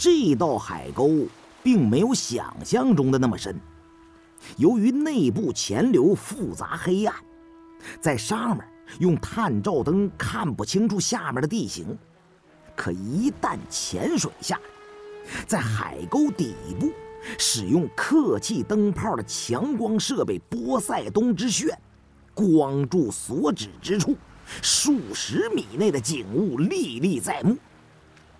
这道海沟并没有想象中的那么深，由于内部潜流复杂黑暗，在上面用探照灯看不清楚下面的地形，可一旦潜水下来，在海沟底部使用客气灯泡的强光设备波塞冬之炫，光柱所指之处，数十米内的景物历历在目。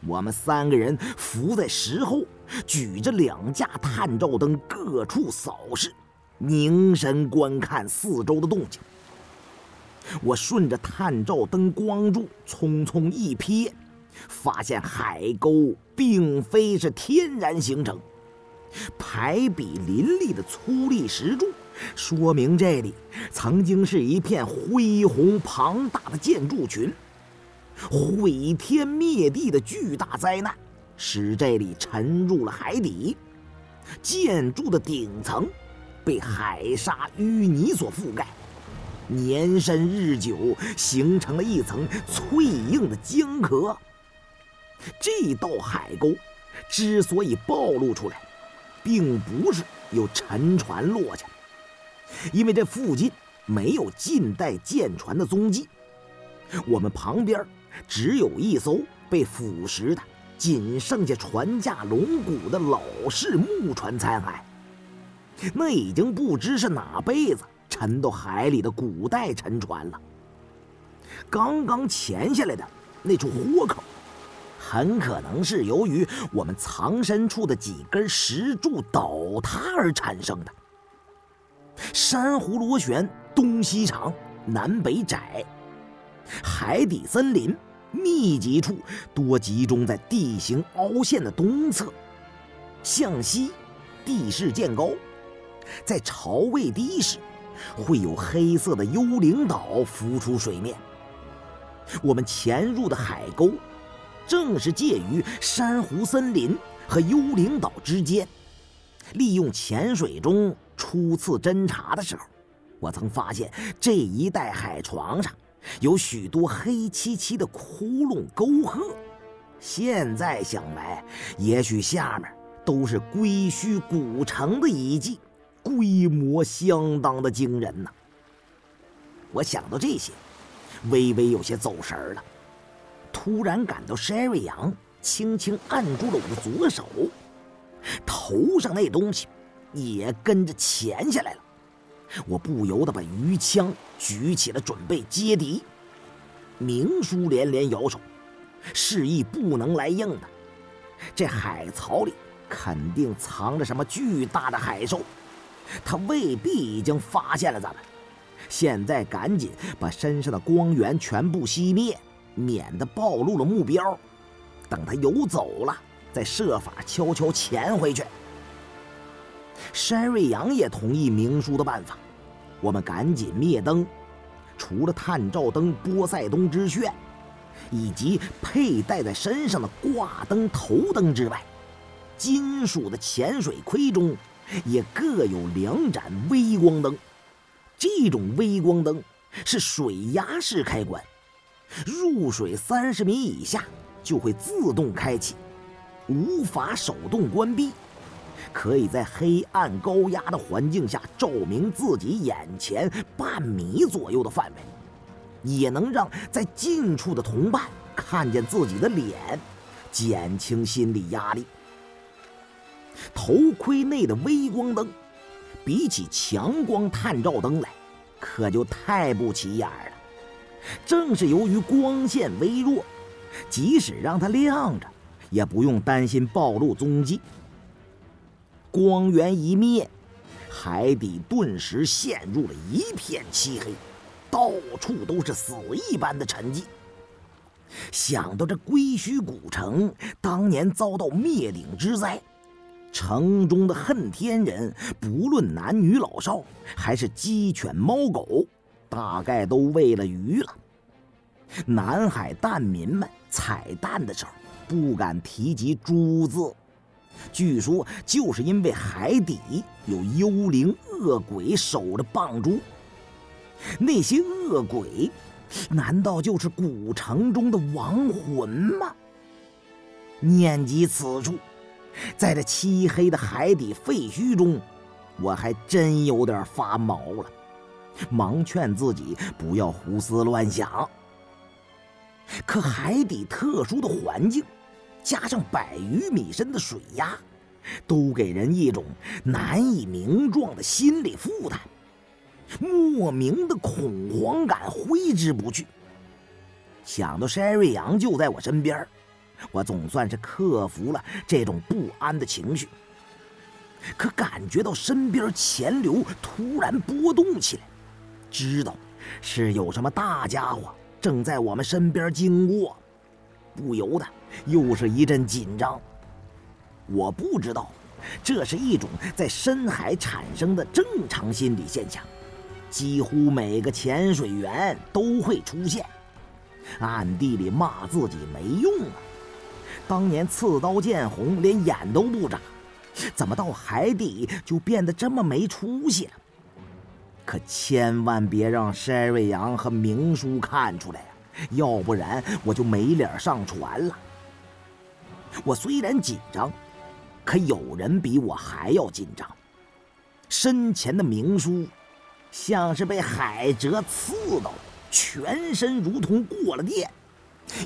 我们三个人伏在石后，举着两架探照灯，各处扫视，凝神观看四周的动静。我顺着探照灯光柱匆匆一瞥，发现海沟并非是天然形成，排比林立的粗砾石柱，说明这里曾经是一片恢宏庞大的建筑群。毁天灭地的巨大灾难，使这里沉入了海底。建筑的顶层被海沙淤泥所覆盖，年深日久，形成了一层脆硬的浆壳。这道海沟之所以暴露出来，并不是有沉船落下，因为这附近没有近代舰船的踪迹。我们旁边。只有一艘被腐蚀的、仅剩下船架龙骨的老式木船残骸，那已经不知是哪辈子沉到海里的古代沉船了。刚刚潜下来的那处豁口，很可能是由于我们藏身处的几根石柱倒塌而产生的。珊瑚螺旋东西长，南北窄，海底森林。密集处多集中在地形凹陷的东侧，向西地势渐高，在潮位低时会有黑色的幽灵岛浮出水面。我们潜入的海沟正是介于珊瑚森林和幽灵岛之间。利用潜水中初次侦查的时候，我曾发现这一带海床上。有许多黑漆漆的窟窿沟壑，现在想来，也许下面都是龟墟古城的遗迹，规模相当的惊人呐。我想到这些，微微有些走神了，突然感到 Sherry 杨轻轻按住了我的左手，头上那东西也跟着潜下来了。我不由得把鱼枪举起了，准备接敌。明叔连连摇手，示意不能来硬的。这海槽里肯定藏着什么巨大的海兽，他未必已经发现了咱们。现在赶紧把身上的光源全部熄灭，免得暴露了目标。等他游走了，再设法悄悄潜回去。山瑞阳也同意明叔的办法，我们赶紧灭灯，除了探照灯波塞冬之炫，以及佩戴在身上的挂灯头灯之外，金属的潜水盔中也各有两盏微光灯。这种微光灯是水压式开关，入水三十米以下就会自动开启，无法手动关闭。可以在黑暗高压的环境下照明自己眼前半米左右的范围，也能让在近处的同伴看见自己的脸，减轻心理压力。头盔内的微光灯，比起强光探照灯来，可就太不起眼了。正是由于光线微弱，即使让它亮着，也不用担心暴露踪迹。光源一灭，海底顿时陷入了一片漆黑，到处都是死一般的沉寂。想到这龟墟古城当年遭到灭顶之灾，城中的恨天人，不论男女老少，还是鸡犬猫狗，大概都喂了鱼了。南海蛋民们采蛋的时候，不敢提及猪字。据说，就是因为海底有幽灵恶鬼守着棒珠。那些恶鬼，难道就是古城中的亡魂吗？念及此处，在这漆黑的海底废墟中，我还真有点发毛了，忙劝自己不要胡思乱想。可海底特殊的环境，加上百余米深的水压，都给人一种难以名状的心理负担，莫名的恐慌感挥之不去。想到山瑞阳就在我身边，我总算是克服了这种不安的情绪。可感觉到身边钱流突然波动起来，知道是有什么大家伙。正在我们身边经过，不由得又是一阵紧张。我不知道，这是一种在深海产生的正常心理现象，几乎每个潜水员都会出现。暗地里骂自己没用啊！当年刺刀见红，连眼都不眨，怎么到海底就变得这么没出息了？可千万别让山瑞阳和明叔看出来，要不然我就没脸上船了。我虽然紧张，可有人比我还要紧张。身前的明叔，像是被海蜇刺到了，全身如同过了电，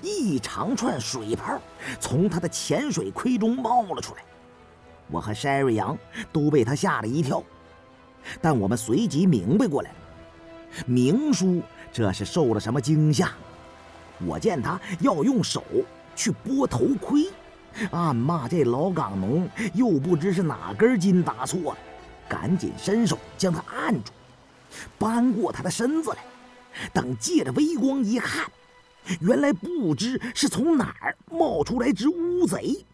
一长串水泡从他的潜水盔中冒了出来。我和山瑞阳都被他吓了一跳。但我们随即明白过来，明叔这是受了什么惊吓。我见他要用手去拨头盔，暗骂这老港农又不知是哪根筋搭错了，赶紧伸手将他按住，扳过他的身子来。等借着微光一看，原来不知是从哪儿冒出来只乌贼。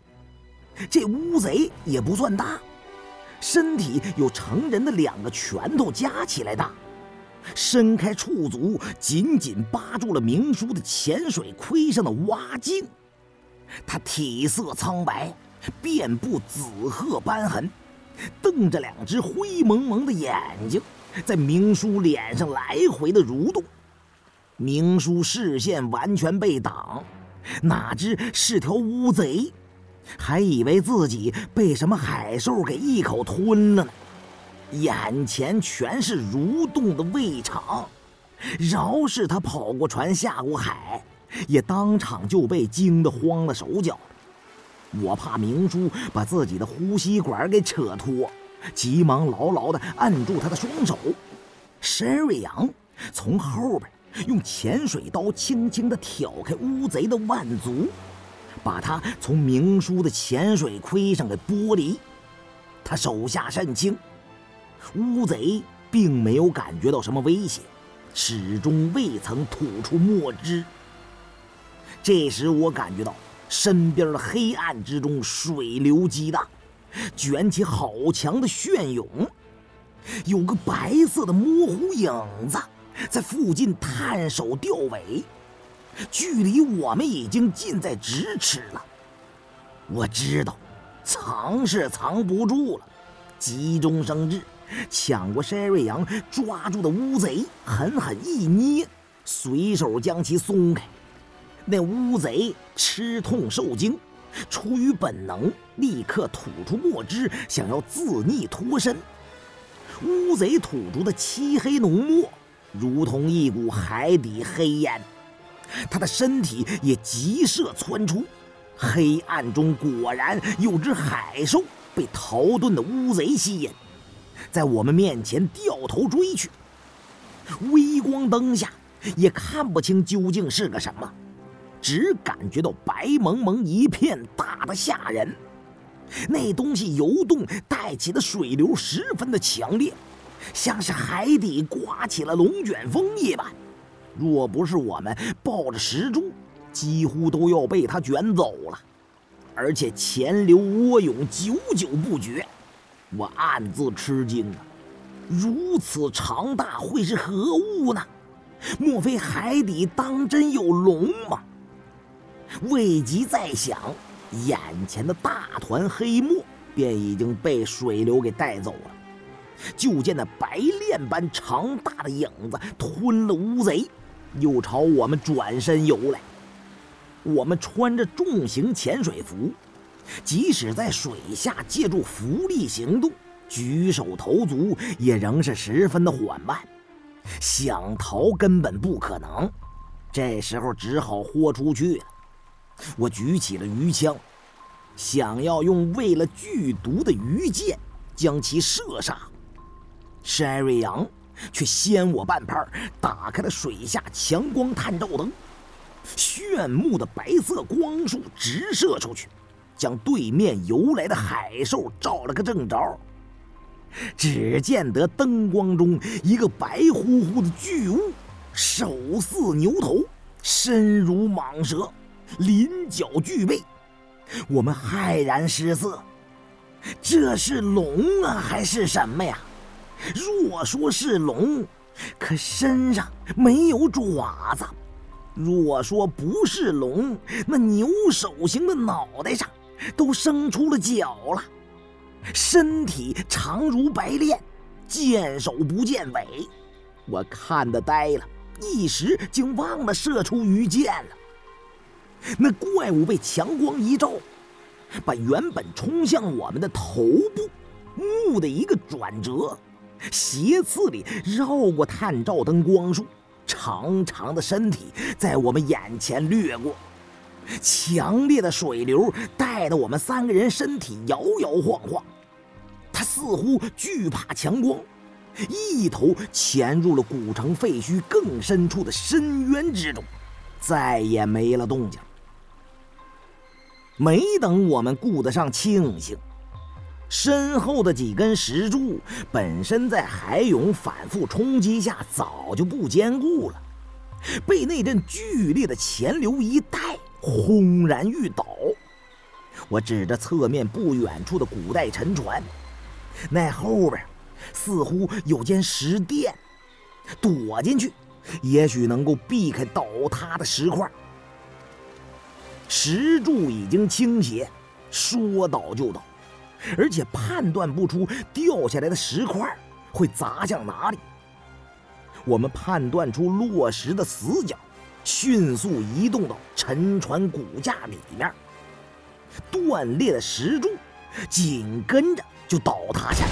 这乌贼也不算大。身体有成人的两个拳头加起来大，伸开触足，紧紧扒住了明叔的潜水盔上的蛙镜。他体色苍白，遍布紫褐斑痕，瞪着两只灰蒙蒙的眼睛，在明叔脸上来回的蠕动。明叔视线完全被挡，哪知是条乌贼。还以为自己被什么海兽给一口吞了呢，眼前全是蠕动的胃肠，饶是他跑过船下过海，也当场就被惊得慌了手脚。我怕明珠把自己的呼吸管给扯脱，急忙牢牢地按住他的双手。申瑞阳从后边用潜水刀轻轻地挑开乌贼的腕足。把他从明叔的潜水盔上给剥离，他手下甚轻，乌贼并没有感觉到什么威胁，始终未曾吐出墨汁。这时我感觉到身边的黑暗之中水流激荡，卷起好强的旋涌，有个白色的模糊影子在附近探手钓尾。距离我们已经近在咫尺了，我知道，藏是藏不住了，急中生智，抢过山瑞阳抓住的乌贼，狠狠一捏，随手将其松开。那乌贼吃痛受惊，出于本能，立刻吐出墨汁，想要自溺脱身。乌贼吐出的漆黑浓墨，如同一股海底黑烟。他的身体也急射窜出，黑暗中果然有只海兽被逃遁的乌贼吸引，在我们面前掉头追去。微光灯下也看不清究竟是个什么，只感觉到白蒙蒙一片，大的吓人。那东西游动带起的水流十分的强烈，像是海底刮起了龙卷风一般。若不是我们抱着石柱，几乎都要被它卷走了。而且潜流涡涌，久久不绝。我暗自吃惊啊！如此长大会是何物呢？莫非海底当真有龙吗？未及再想，眼前的大团黑墨便已经被水流给带走了。就见那白练般长大的影子吞了乌贼。又朝我们转身游来。我们穿着重型潜水服，即使在水下借助浮力行动，举手投足也仍是十分的缓慢，想逃根本不可能。这时候只好豁出去了。我举起了鱼枪，想要用为了剧毒的鱼箭将其射杀。山瑞阳却先我半拍，打开了水下强光探照灯，炫目的白色光束直射出去，将对面游来的海兽照了个正着。只见得灯光中一个白乎乎的巨物，手似牛头，身如蟒蛇，鳞角俱备。我们骇然失色，这是龙啊，还是什么呀？若说是龙，可身上没有爪子；若说不是龙，那牛首形的脑袋上都生出了脚了。身体长如白练，见首不见尾。我看得呆了，一时竟忘了射出鱼箭了。那怪物被强光一照，把原本冲向我们的头部，蓦的一个转折。斜刺里绕过探照灯光束，长长的身体在我们眼前掠过，强烈的水流带得我们三个人身体摇摇晃晃。他似乎惧怕强光，一头潜入了古城废墟更深处的深渊之中，再也没了动静。没等我们顾得上庆幸。身后的几根石柱本身在海涌反复冲击下早就不坚固了，被那阵剧烈的潜流一带，轰然欲倒。我指着侧面不远处的古代沉船，那后边似乎有间石殿，躲进去，也许能够避开倒塌的石块。石柱已经倾斜，说倒就倒。而且判断不出掉下来的石块会砸向哪里。我们判断出落石的死角，迅速移动到沉船骨架里面。断裂的石柱紧跟着就倒塌下来，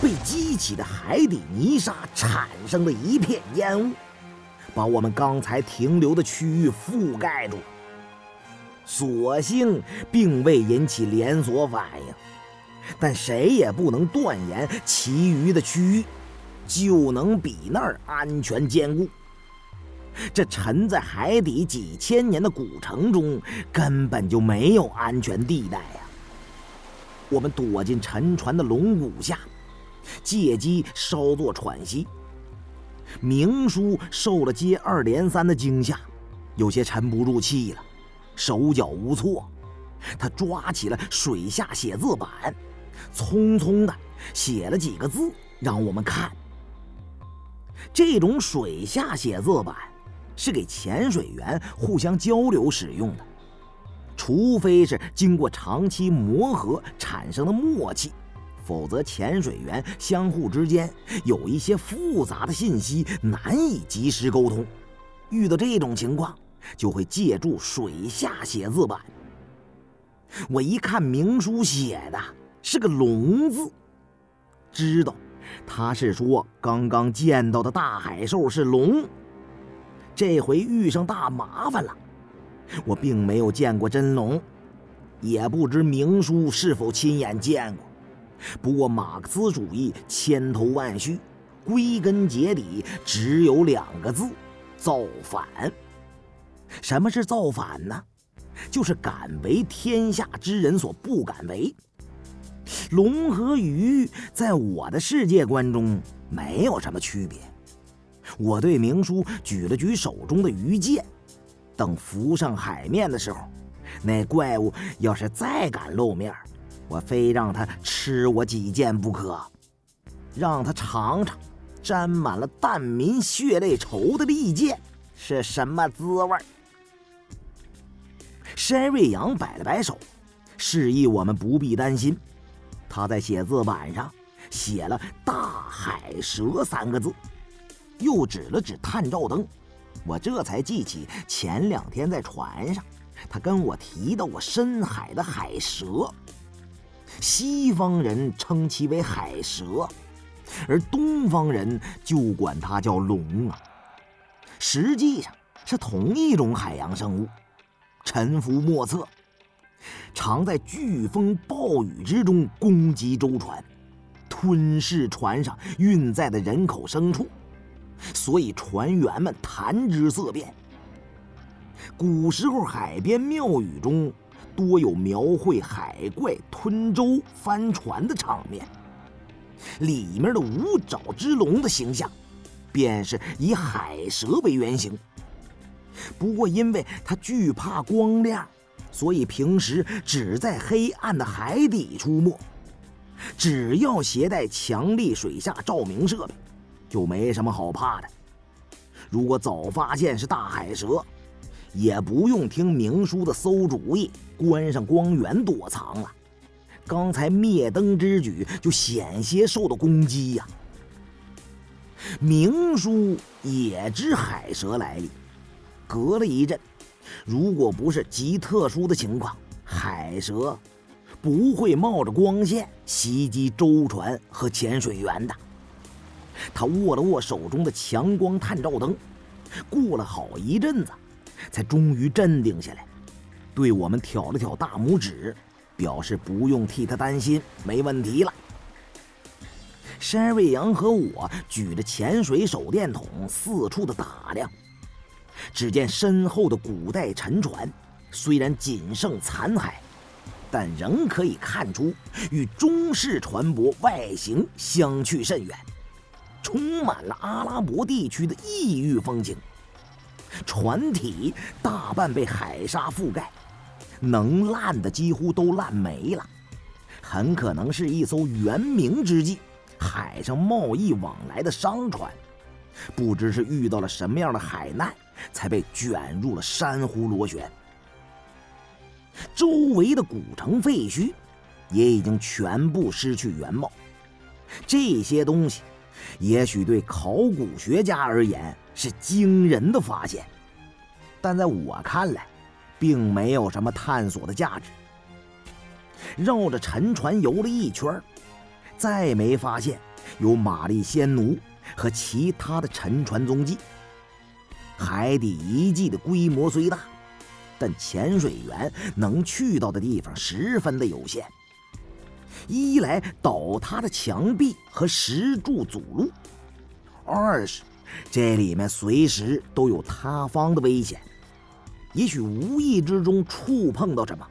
被激起的海底泥沙产生的一片烟雾，把我们刚才停留的区域覆盖住。所幸并未引起连锁反应，但谁也不能断言其余的区域就能比那儿安全坚固。这沉在海底几千年的古城中根本就没有安全地带呀！我们躲进沉船的龙骨下，借机稍作喘息。明叔受了接二连三的惊吓，有些沉不住气了。手脚无措，他抓起了水下写字板，匆匆的写了几个字让我们看。这种水下写字板是给潜水员互相交流使用的，除非是经过长期磨合产生的默契，否则潜水员相互之间有一些复杂的信息难以及时沟通。遇到这种情况。就会借助水下写字板。我一看明书写的是个“龙”字，知道他是说刚刚见到的大海兽是龙。这回遇上大麻烦了。我并没有见过真龙，也不知明书是否亲眼见过。不过马克思主义千头万绪，归根结底只有两个字：造反。什么是造反呢？就是敢为天下之人所不敢为。龙和鱼在我的世界观中没有什么区别。我对明叔举了举手中的鱼剑，等浮上海面的时候，那怪物要是再敢露面，我非让他吃我几剑不可，让他尝尝沾满了蛋民血泪仇的利剑是什么滋味儿。山瑞阳摆了摆手，示意我们不必担心。他在写字板上写了“大海蛇”三个字，又指了指探照灯。我这才记起前两天在船上他跟我提到过深海的海蛇，西方人称其为海蛇，而东方人就管它叫龙啊。实际上是同一种海洋生物，沉浮莫测，常在飓风暴雨之中攻击舟船，吞噬船上运载的人口牲畜，所以船员们谈之色变。古时候，海边庙宇中多有描绘海怪吞舟、翻船的场面，里面的五爪之龙的形象，便是以海蛇为原型。不过，因为它惧怕光亮，所以平时只在黑暗的海底出没。只要携带强力水下照明设备，就没什么好怕的。如果早发现是大海蛇，也不用听明叔的馊主意，关上光源躲藏了。刚才灭灯之举就险些受到攻击呀。明叔也知海蛇来历，隔了一阵，如果不是极特殊的情况，海蛇不会冒着光线袭击舟船和潜水员的。他握了握手中的强光探照灯，过了好一阵子。才终于镇定下来，对我们挑了挑大拇指，表示不用替他担心，没问题了。山瑞阳和我举着潜水手电筒四处的打量，只见身后的古代沉船虽然仅剩残骸，但仍可以看出与中式船舶外形相去甚远，充满了阿拉伯地区的异域风情。船体大半被海沙覆盖，能烂的几乎都烂没了，很可能是一艘元明之际海上贸易往来的商船，不知是遇到了什么样的海难，才被卷入了珊瑚螺旋。周围的古城废墟也已经全部失去原貌，这些东西。也许对考古学家而言是惊人的发现，但在我看来，并没有什么探索的价值。绕着沉船游了一圈，再没发现有玛丽仙奴和其他的沉船踪迹。海底遗迹的规模虽大，但潜水员能去到的地方十分的有限。一来倒塌的墙壁和石柱阻路，二是这里面随时都有塌方的危险，也许无意之中触碰到什么，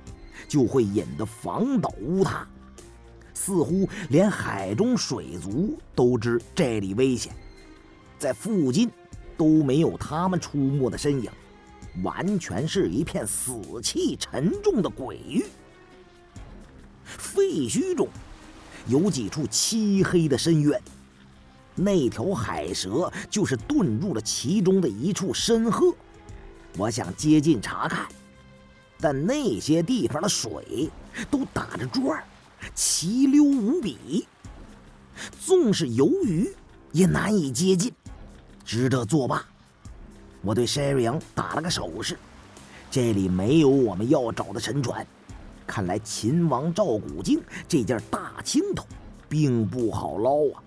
就会引得房倒屋塌。似乎连海中水族都知这里危险，在附近都没有他们出没的身影，完全是一片死气沉重的鬼域。废墟中有几处漆黑的深渊，那条海蛇就是遁入了其中的一处深壑。我想接近查看，但那些地方的水都打着转，奇溜无比，纵是游鱼也难以接近，只得作罢。我对山瑞阳打了个手势，这里没有我们要找的沉船。看来秦王赵古镜这件大青铜，并不好捞啊！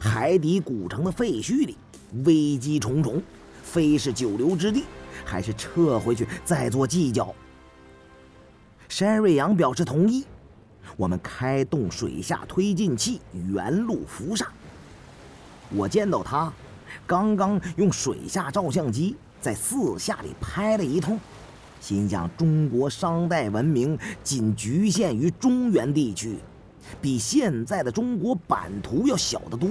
海底古城的废墟里，危机重重，非是久留之地，还是撤回去再做计较。山瑞阳表示同意，我们开动水下推进器，原路浮上。我见到他，刚刚用水下照相机在四下里拍了一通。心想：中国商代文明仅局限于中原地区，比现在的中国版图要小得多。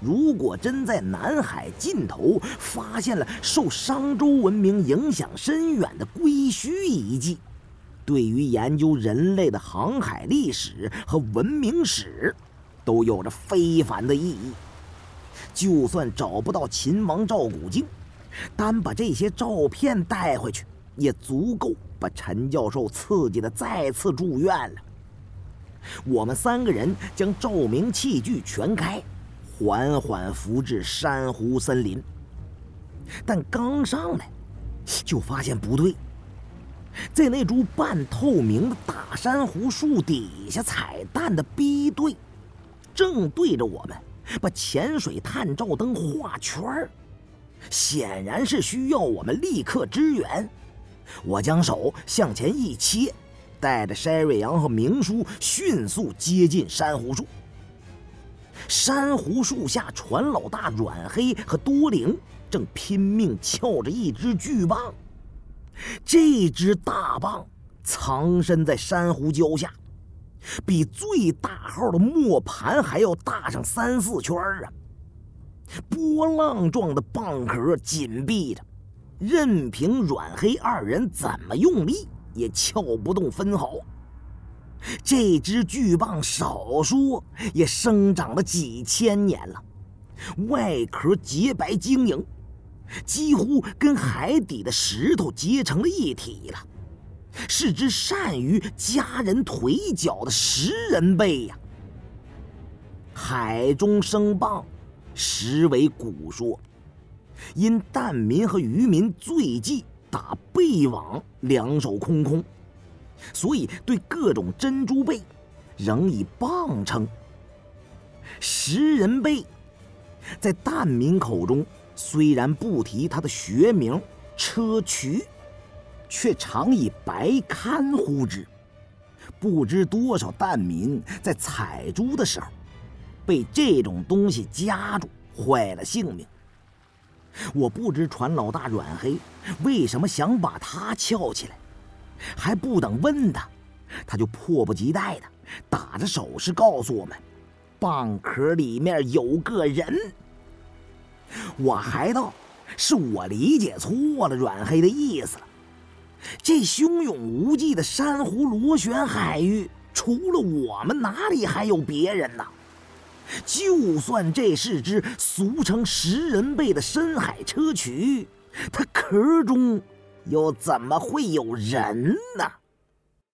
如果真在南海尽头发现了受商周文明影响深远的龟墟遗迹，对于研究人类的航海历史和文明史，都有着非凡的意义。就算找不到秦王赵古镜，单把这些照片带回去。也足够把陈教授刺激的再次住院了。我们三个人将照明器具全开，缓缓浮至珊瑚森林。但刚上来，就发现不对，在那株半透明的大珊瑚树底下彩蛋的 B 队，正对着我们，把潜水探照灯画圈儿，显然是需要我们立刻支援。我将手向前一切，带着筛瑞阳和明叔迅速接近珊瑚树。珊瑚树下，船老大阮黑和多灵正拼命撬着一只巨蚌。这只大蚌藏身在珊瑚礁下，比最大号的磨盘还要大上三四圈啊！波浪状的蚌壳紧闭着，任凭阮黑二人怎么用力，也撬不动分毫。这只巨蚌少说也生长了几千年了，外壳洁白晶莹。几乎跟海底的石头结成了一体了，是只善于夹人腿脚的食人贝呀。海中生蚌，实为古说。因蛋民和渔民最忌打贝网两手空空，所以对各种珍珠贝仍以蚌称。食人贝，在蛋民口中。虽然不提它的学名砗磲，却常以白堪呼之。不知多少蛋民在采珠的时候，被这种东西夹住，坏了性命。我不知船老大阮黑为什么想把它撬起来，还不等问他，他就迫不及待的打着手势告诉我们：蚌壳里面有个人。我还道是我理解错了阮黑的意思了。这汹涌无际的珊瑚螺旋海域，除了我们，哪里还有别人呢？就算这是只俗称食人贝的深海砗磲，它壳中又怎么会有人呢？